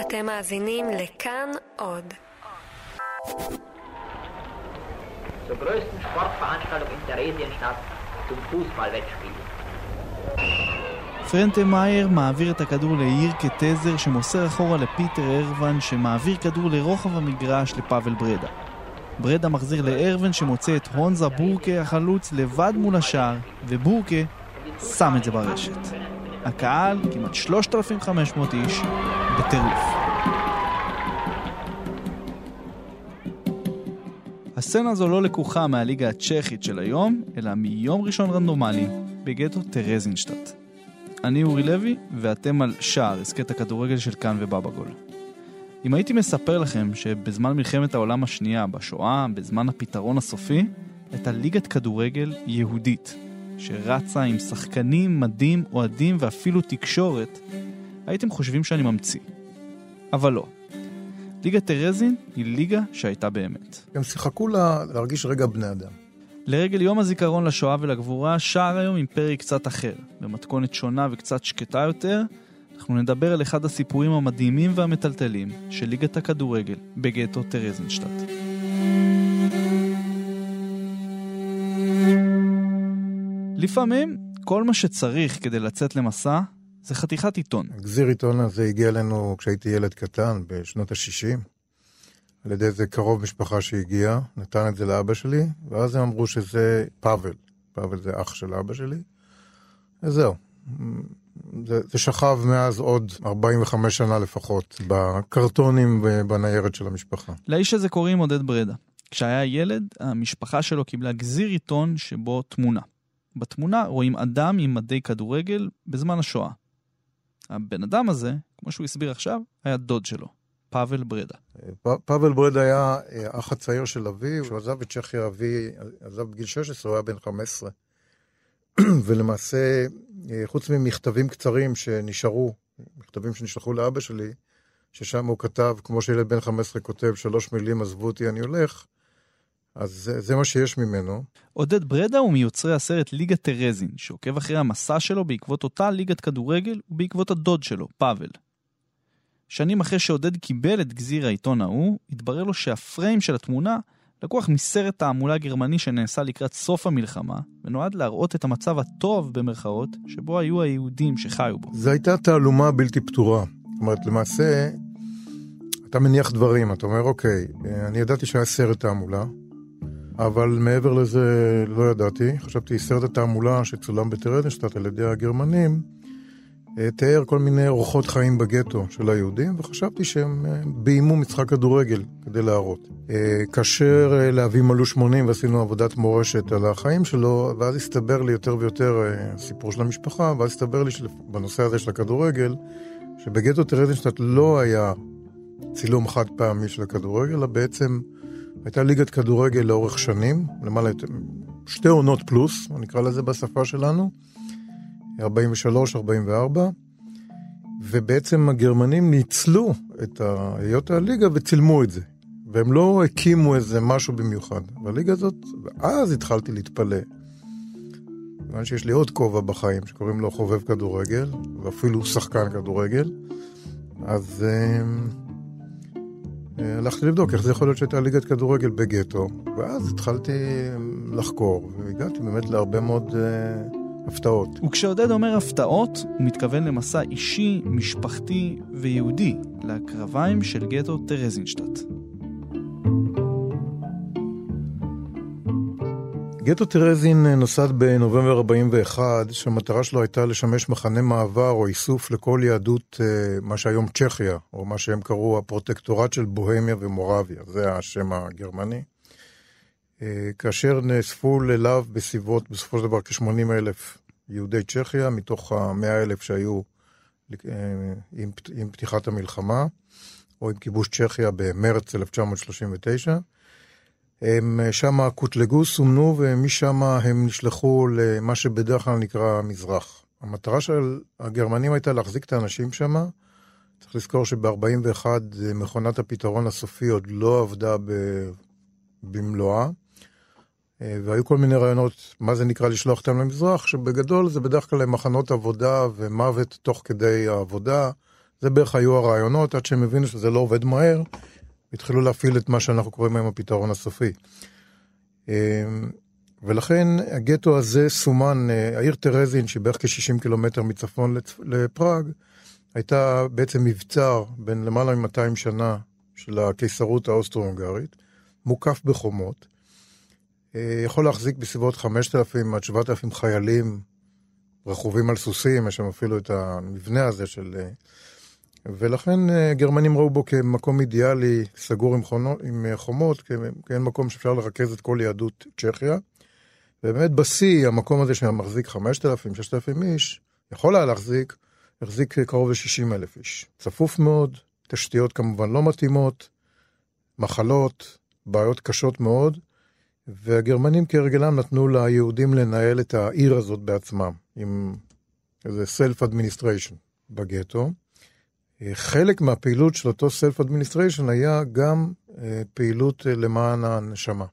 אתם מאזינים לכאן עוד. zur größten Sportveranstaltung in Theresienstadt zum Fußballwettspiel. פרנטה מאייר מעביר את הכדור ליאיר קטזר שמוסר אחורה לפיטר ארוון שמעביר כדור לרוחב המגרש לפאבל ברדה. ברדה מחזיר לארוון שמוצא את הונזה בורקה החלוץ לבד מול השער ובורקה שם את זה ברשת. הקהל, כמעט 3,500 איש, בטירוף. הסצנה הזו לא לקוחה מהליגה הצ'כית של היום, אלא מיום ראשון רנדומלי בגטו טרזינשטט. אני אורי לוי, ואתם על שער, הסכת הכדורגל של כאן ובבא גול. אם הייתי מספר לכם שבזמן מלחמת העולם השנייה, בשואה, בזמן הפתרון הסופי, הייתה ליגת כדורגל יהודית, שרצה עם שחקנים, מדים, אוהדים ואפילו תקשורת, הייתם חושבים שאני ממציא. אבל לא. ליגת טרזין היא ליגה שהייתה באמת. הם שיחקו לה להרגיש רגע בני אדם. לרגל יום הזיכרון לשואה ולגבורה, שער היום עם פרק קצת אחר. במתכונת שונה וקצת שקטה יותר, אנחנו נדבר על אחד הסיפורים המדהימים והמטלטלים של ליגת הכדורגל בגטו טרזנשטט. לפעמים, כל מה שצריך כדי לצאת למסע זה חתיכת עיתון. גזיר עיתון הזה הגיע אלינו כשהייתי ילד קטן, בשנות ה-60, על ידי איזה קרוב משפחה שהגיע, נתן את זה לאבא שלי, ואז הם אמרו שזה פאבל. פאבל זה אח של אבא שלי, וזהו. זה, זה שכב מאז עוד 45 שנה לפחות, בקרטונים ובניירת של המשפחה. לאיש הזה קוראים עודד ברדה. כשהיה ילד, המשפחה שלו קיבלה גזיר עיתון שבו תמונה. בתמונה רואים אדם עם מדי כדורגל בזמן השואה. הבן אדם הזה, כמו שהוא הסביר עכשיו, היה דוד שלו, פאבל ברדה. פאבל ברדה היה אה, אח הצעיר של אבי, כשהוא עזב את צ'כיה, אבי עזב בגיל 16, הוא היה בן 15. ולמעשה, אה, חוץ ממכתבים קצרים שנשארו, מכתבים שנשלחו לאבא שלי, ששם הוא כתב, כמו שילד בן 15 כותב, שלוש מילים, עזבו אותי, אני הולך, אז זה, זה מה שיש ממנו. עודד ברדה הוא מיוצרי הסרט ליגת טרזין, שעוקב אחרי המסע שלו בעקבות אותה ליגת כדורגל ובעקבות הדוד שלו, פאבל. שנים אחרי שעודד קיבל את גזיר העיתון ההוא, התברר לו שהפריים של התמונה לקוח מסרט תעמולה גרמני שנעשה לקראת סוף המלחמה, ונועד להראות את המצב הטוב במרכאות, שבו היו היהודים שחיו בו. זו הייתה תעלומה בלתי פתורה. זאת אומרת, למעשה, אתה מניח דברים, אתה אומר, אוקיי, אני ידעתי שהיה סרט תעמולה, אבל מעבר לזה לא ידעתי. חשבתי, סרט התעמולה שצולם בטרדנשטט על ידי הגרמנים, אה, תיאר כל מיני אורחות חיים בגטו של היהודים, וחשבתי שהם אה, ביימו משחק כדורגל כדי להראות. אה, כאשר לאבי מלאו 80 ועשינו עבודת מורשת על החיים שלו, ואז הסתבר לי יותר ויותר סיפור של המשפחה, ואז הסתבר לי שבנושא הזה של הכדורגל, שבגטו טרדנשטט לא היה צילום חד פעמי של הכדורגל, אלא בעצם הייתה ליגת כדורגל לאורך שנים, למעלה, שתי עונות פלוס, נקרא לזה בשפה שלנו, 43-44, ובעצם הגרמנים ניצלו את היות הליגה וצילמו את זה. והם לא הקימו איזה משהו במיוחד. והליגה הזאת, ואז התחלתי להתפלא. כיוון שיש לי עוד כובע בחיים שקוראים לו חובב כדורגל, ואפילו שחקן כדורגל, אז אה, הלכתי לבדוק איך זה יכול להיות שהייתה ליגת כדורגל בגטו, ואז התחלתי לחקור, והגעתי באמת להרבה מאוד uh, הפתעות. וכשעודד אומר הפתעות, הוא מתכוון למסע אישי, משפחתי ויהודי לקרביים של גטו טרזינשטט. גטו טרזין נוסד בנובמבר 41, שהמטרה שלו הייתה לשמש מחנה מעבר או איסוף לכל יהדות אה, מה שהיום צ'כיה, או מה שהם קראו הפרוטקטורט של בוהמיה ומורביה, זה השם הגרמני. אה, כאשר נאספו אליו בסביבות, בסופו של דבר כ-80 אלף יהודי צ'כיה, מתוך ה-100 אלף שהיו אה, עם, עם פתיחת המלחמה, או עם כיבוש צ'כיה במרץ 1939. הם שם קוטלגו, סומנו, ומשם הם נשלחו למה שבדרך כלל נקרא המזרח. המטרה של הגרמנים הייתה להחזיק את האנשים שם. צריך לזכור שב-41 מכונת הפתרון הסופי עוד לא עבדה במלואה, והיו כל מיני רעיונות, מה זה נקרא לשלוח אותם למזרח, שבגדול זה בדרך כלל מחנות עבודה ומוות תוך כדי העבודה. זה בערך היו הרעיונות, עד שהם הבינו שזה לא עובד מהר, התחילו להפעיל את מה שאנחנו קוראים היום הפתרון הסופי. אמ, ולכן הגטו הזה סומן, אה, העיר טרזין, שהיא בערך כ-60 קילומטר מצפון לפראג, הייתה בעצם מבצר בין למעלה מ-200 שנה של הקיסרות האוסטרו-הונגרית, מוקף בחומות. אה, יכול להחזיק בסביבות 5,000 עד 7,000 חיילים רכובים על סוסים, יש שם אפילו את המבנה הזה של... אה, ולכן הגרמנים ראו בו כמקום אידיאלי, סגור עם, חונות, עם חומות, כאין מקום שאפשר לרכז את כל יהדות צ'כיה. ובאמת בשיא, המקום הזה שמחזיק 5,000, 6,000 איש, יכול היה להחזיק, החזיק קרוב ל-60 אלף איש. צפוף מאוד, תשתיות כמובן לא מתאימות, מחלות, בעיות קשות מאוד, והגרמנים כהרגלם נתנו ליהודים לנהל את העיר הזאת בעצמם, עם איזה administration בגטו. חלק מהפעילות של אותו self administration היה גם אה, פעילות אה, למען הנשמה.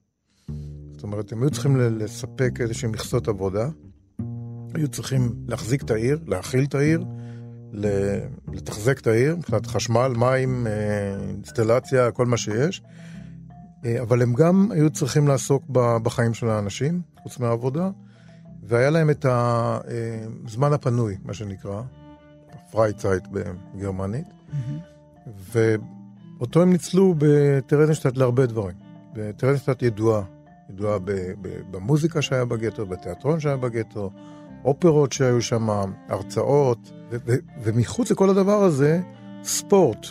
זאת אומרת, הם היו צריכים לספק איזשהם מכסות עבודה, היו צריכים להחזיק את העיר, להכיל את העיר, לתחזק את העיר, מבחינת חשמל, מים, אה, אינסטלציה, כל מה שיש, אה, אבל הם גם היו צריכים לעסוק בחיים של האנשים, חוץ מהעבודה, והיה להם את הזמן הפנוי, מה שנקרא, Freizeit בגרמנית, mm-hmm. ואותו הם ניצלו בטרזנשטט להרבה דברים. טרזנשטט ידועה ידועה במוזיקה שהיה בגטו, בתיאטרון שהיה בגטו, אופרות שהיו שם, הרצאות, ומחוץ לכל הדבר הזה, ספורט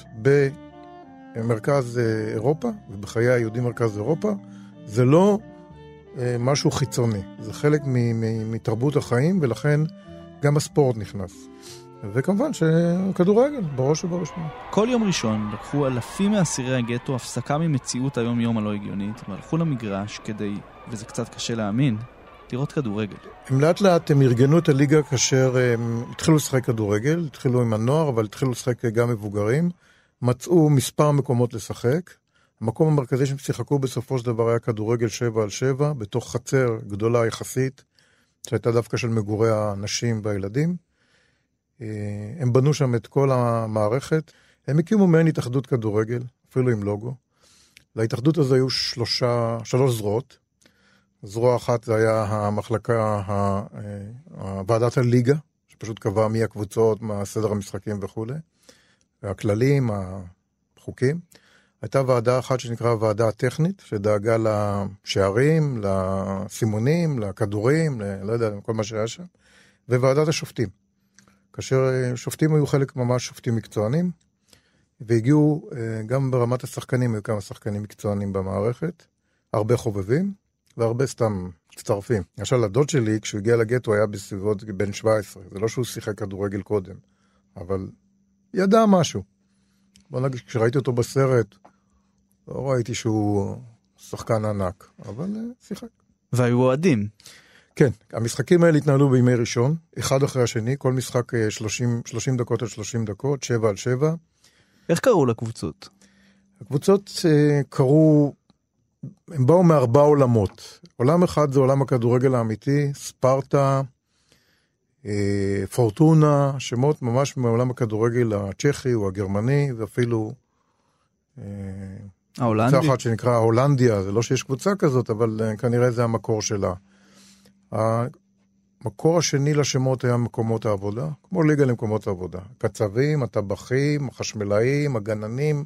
במרכז אה, אירופה, ובחיי היהודים מרכז אירופה, זה לא אה, משהו חיצוני, זה חלק מתרבות החיים, ולכן גם הספורט נכנס. וכמובן שכדורגל, בראש ובראשונה. כל יום ראשון לקחו אלפים מאסירי הגטו הפסקה ממציאות היום-יום הלא הגיונית, והלכו למגרש כדי, וזה קצת קשה להאמין, לראות כדורגל. הם לאט לאט הם ארגנו את הליגה כאשר הם התחילו לשחק כדורגל, התחילו עם הנוער, אבל התחילו לשחק גם מבוגרים. מצאו מספר מקומות לשחק. המקום המרכזי שהם שיחקו בסופו של דבר היה כדורגל 7 על 7, בתוך חצר גדולה יחסית, שהייתה דווקא של מגורי הנשים והילדים. אה, הם בנו שם את כל המערכת. הם הקימו מעין התאחדות כדורגל, אפילו עם לוגו. להתאחדות הזו היו שלושה, שלוש זרועות. זרוע אחת זה היה המחלקה, אה, ועדת הליגה, שפשוט קבעה מי הקבוצות, מה סדר המשחקים וכולי. הכללים, החוקים. הייתה ועדה אחת שנקרא הוועדה הטכנית, שדאגה לשערים, לסימונים, לכדורים, ל... לא יודע, כל מה שהיה שם. וועדת השופטים. כאשר אה, שופטים היו חלק ממש שופטים מקצוענים, והגיעו, אה, גם ברמת השחקנים, היו כמה שחקנים מקצוענים במערכת, הרבה חובבים, והרבה סתם מצטרפים. למשל, הדוד שלי, כשהוא הגיע לגטו, היה בסביבות בן 17. זה לא שהוא שיחק כדורגל קודם, אבל ידע משהו. בוא נגיד, כשראיתי אותו בסרט, לא ראיתי שהוא שחקן ענק, אבל אה, שיחק. והיו אוהדים. כן, המשחקים האלה התנהלו בימי ראשון, אחד אחרי השני, כל משחק 30, אה, 30 דקות על 30 דקות, 7 על 7. איך קראו לקבוצות? הקבוצות uh, קראו, הם באו מארבע עולמות. עולם אחד זה עולם הכדורגל האמיתי, ספרטה, uh, פורטונה, שמות ממש מעולם הכדורגל הצ'כי או הגרמני, ואפילו... ההולנדי? קבוצה אחת שנקרא הולנדיה, זה לא שיש קבוצה כזאת, אבל כנראה זה המקור שלה. המקור השני לשמות היה מקומות העבודה, כמו ליגה למקומות העבודה. קצבים, הטבחים, החשמלאים, הגננים,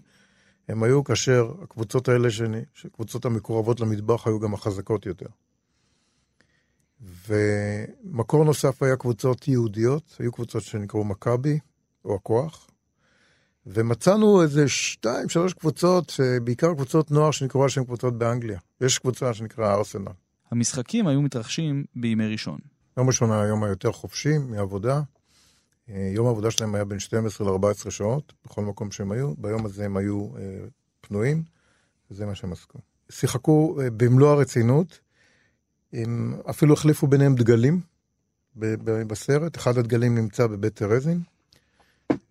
הם היו כאשר הקבוצות האלה, שקבוצות המקורבות למטבח היו גם החזקות יותר. ומקור נוסף היה קבוצות יהודיות, היו קבוצות שנקראו מכבי, או הכוח, ומצאנו איזה שתיים, שלוש קבוצות, בעיקר קבוצות נוער שנקראו על שם קבוצות באנגליה. יש קבוצה שנקרא ארסנל. המשחקים היו מתרחשים בימי ראשון. יום ראשון היה היום היותר חופשי מעבודה. אה, יום העבודה שלהם היה בין 12 ל-14 שעות, בכל מקום שהם היו. ביום הזה הם היו אה, פנויים, וזה מה שהם עסקו. שיחקו אה, במלוא הרצינות, הם אפילו החליפו ביניהם דגלים בסרט. אחד הדגלים נמצא בבית טרזין.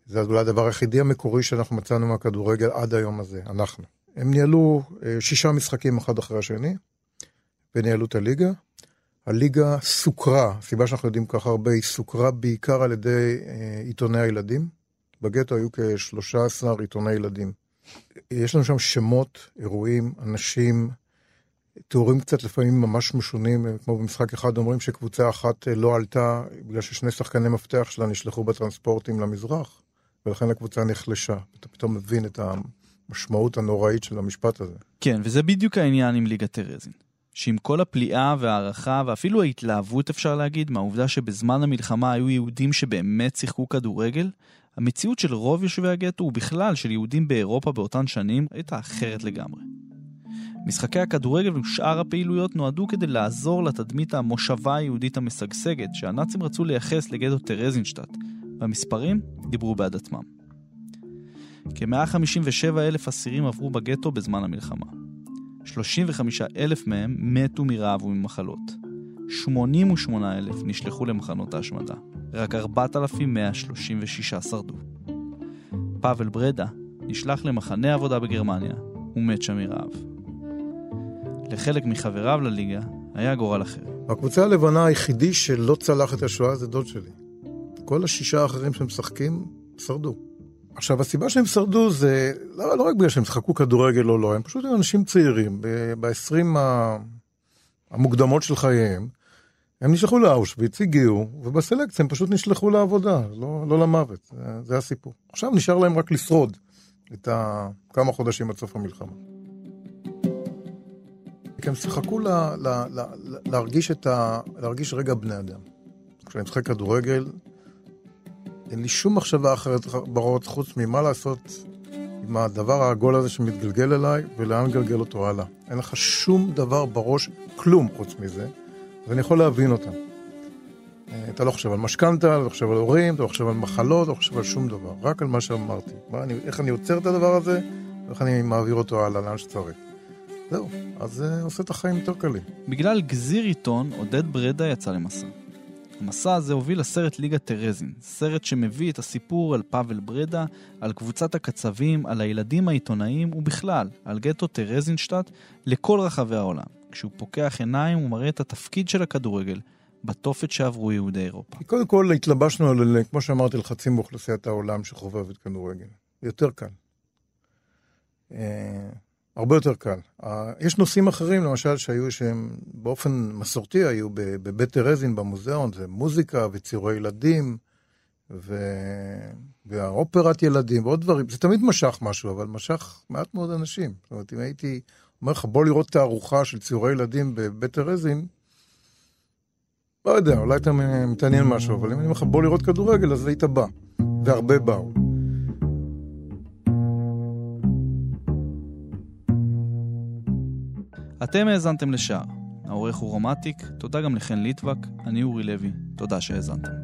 זה אולי הדבר היחידי המקורי שאנחנו מצאנו מהכדורגל עד היום הזה, אנחנו. הם ניהלו שישה משחקים אחד אחרי השני. וניהלו את הליגה. הליגה סוקרה, הסיבה שאנחנו יודעים ככה הרבה, היא סוקרה בעיקר על ידי אה, עיתוני הילדים בגטו היו כ-13 עיתוני ילדים. יש לנו שם שמות, אירועים, אנשים, תיאורים קצת לפעמים ממש משונים, כמו במשחק אחד אומרים שקבוצה אחת לא עלתה בגלל ששני שחקני מפתח שלה נשלחו בטרנספורטים למזרח, ולכן הקבוצה נחלשה. אתה פתאום מבין את המשמעות הנוראית של המשפט הזה. כן, וזה בדיוק העניין עם ליגת טרזין. שעם כל הפליאה והערכה ואפילו ההתלהבות אפשר להגיד מהעובדה שבזמן המלחמה היו יהודים שבאמת שיחקו כדורגל, המציאות של רוב יושבי הגטו ובכלל של יהודים באירופה באותן שנים הייתה אחרת לגמרי. משחקי הכדורגל ושאר הפעילויות נועדו כדי לעזור לתדמית המושבה היהודית המשגשגת שהנאצים רצו לייחס לגטו טרזינשטט, והמספרים דיברו בעד עצמם. כ-157 אלף אסירים עברו בגטו בזמן המלחמה. 35 אלף מהם מתו מרעב וממחלות. 88 אלף נשלחו למחנות ההשמדה. רק 4,136 שרדו. פאבל ברדה נשלח למחנה עבודה בגרמניה ומת שם מרעב. לחלק מחבריו לליגה היה גורל אחר. הקבוצה הלבנה היחידי שלא צלח את השואה זה דוד שלי. כל השישה האחרים שמשחקים שרדו. עכשיו, הסיבה שהם שרדו זה לא, לא רק בגלל שהם שחקו כדורגל או לא, הם פשוט אנשים צעירים, ב-20 המוקדמות של חייהם, הם נשלחו לאושוויץ, הגיעו, ובסלקציה הם פשוט נשלחו לעבודה, לא, לא למוות, זה, זה הסיפור. עכשיו נשאר להם רק לשרוד את כמה חודשים עד סוף המלחמה. כי הם שיחקו לה, לה, לה, להרגיש, ה, להרגיש רגע בני אדם. כשאני משחק כדורגל, אין לי שום מחשבה אחרת בראש חוץ ממה לעשות עם הדבר העגול הזה שמתגלגל אליי ולאן לגלגל אותו הלאה. אין לך שום דבר בראש, כלום חוץ מזה, ואני יכול להבין אותם. אה, אתה לא חושב על משכנתה, אתה לא חושב על הורים, אתה לא חושב על מחלות, אתה לא חושב על שום דבר, רק על מה שאמרתי. מה, אני, איך אני עוצר את הדבר הזה, ואיך אני מעביר אותו הלאה לאן שצריך. זהו, אז זה אה, עושה את החיים יותר קלים. בגלל גזיר עיתון, עודד ברדה יצא למסע. המסע הזה הוביל לסרט ליגת טרזין, סרט שמביא את הסיפור על פאבל ברדה, על קבוצת הקצבים, על הילדים העיתונאים ובכלל, על גטו טרזינשטט לכל רחבי העולם. כשהוא פוקח עיניים הוא מראה את התפקיד של הכדורגל בתופת שעברו יהודי אירופה. קודם כל התלבשנו על, כמו שאמרתי, לחצים באוכלוסיית העולם שחובבת כדורגל. יותר קל. הרבה יותר קל. יש נושאים אחרים, למשל, שהיו שהם באופן מסורתי היו בבית טרזין במוזיאון, זה מוזיקה וציורי ילדים, ו... והאופרת ילדים ועוד דברים. זה תמיד משך משהו, אבל משך מעט מאוד אנשים. זאת אומרת, אם הייתי אומר לך, בוא לראות תערוכה של ציורי ילדים בבית טרזין, לא יודע, אולי אתה מתעניין משהו, אבל אם אני אומר לך, בוא לראות כדורגל, אז היית בא. והרבה באו. אתם האזנתם לשער. העורך הוא רומטיק, תודה גם לחן ליטבק, אני אורי לוי, תודה שהאזנתם.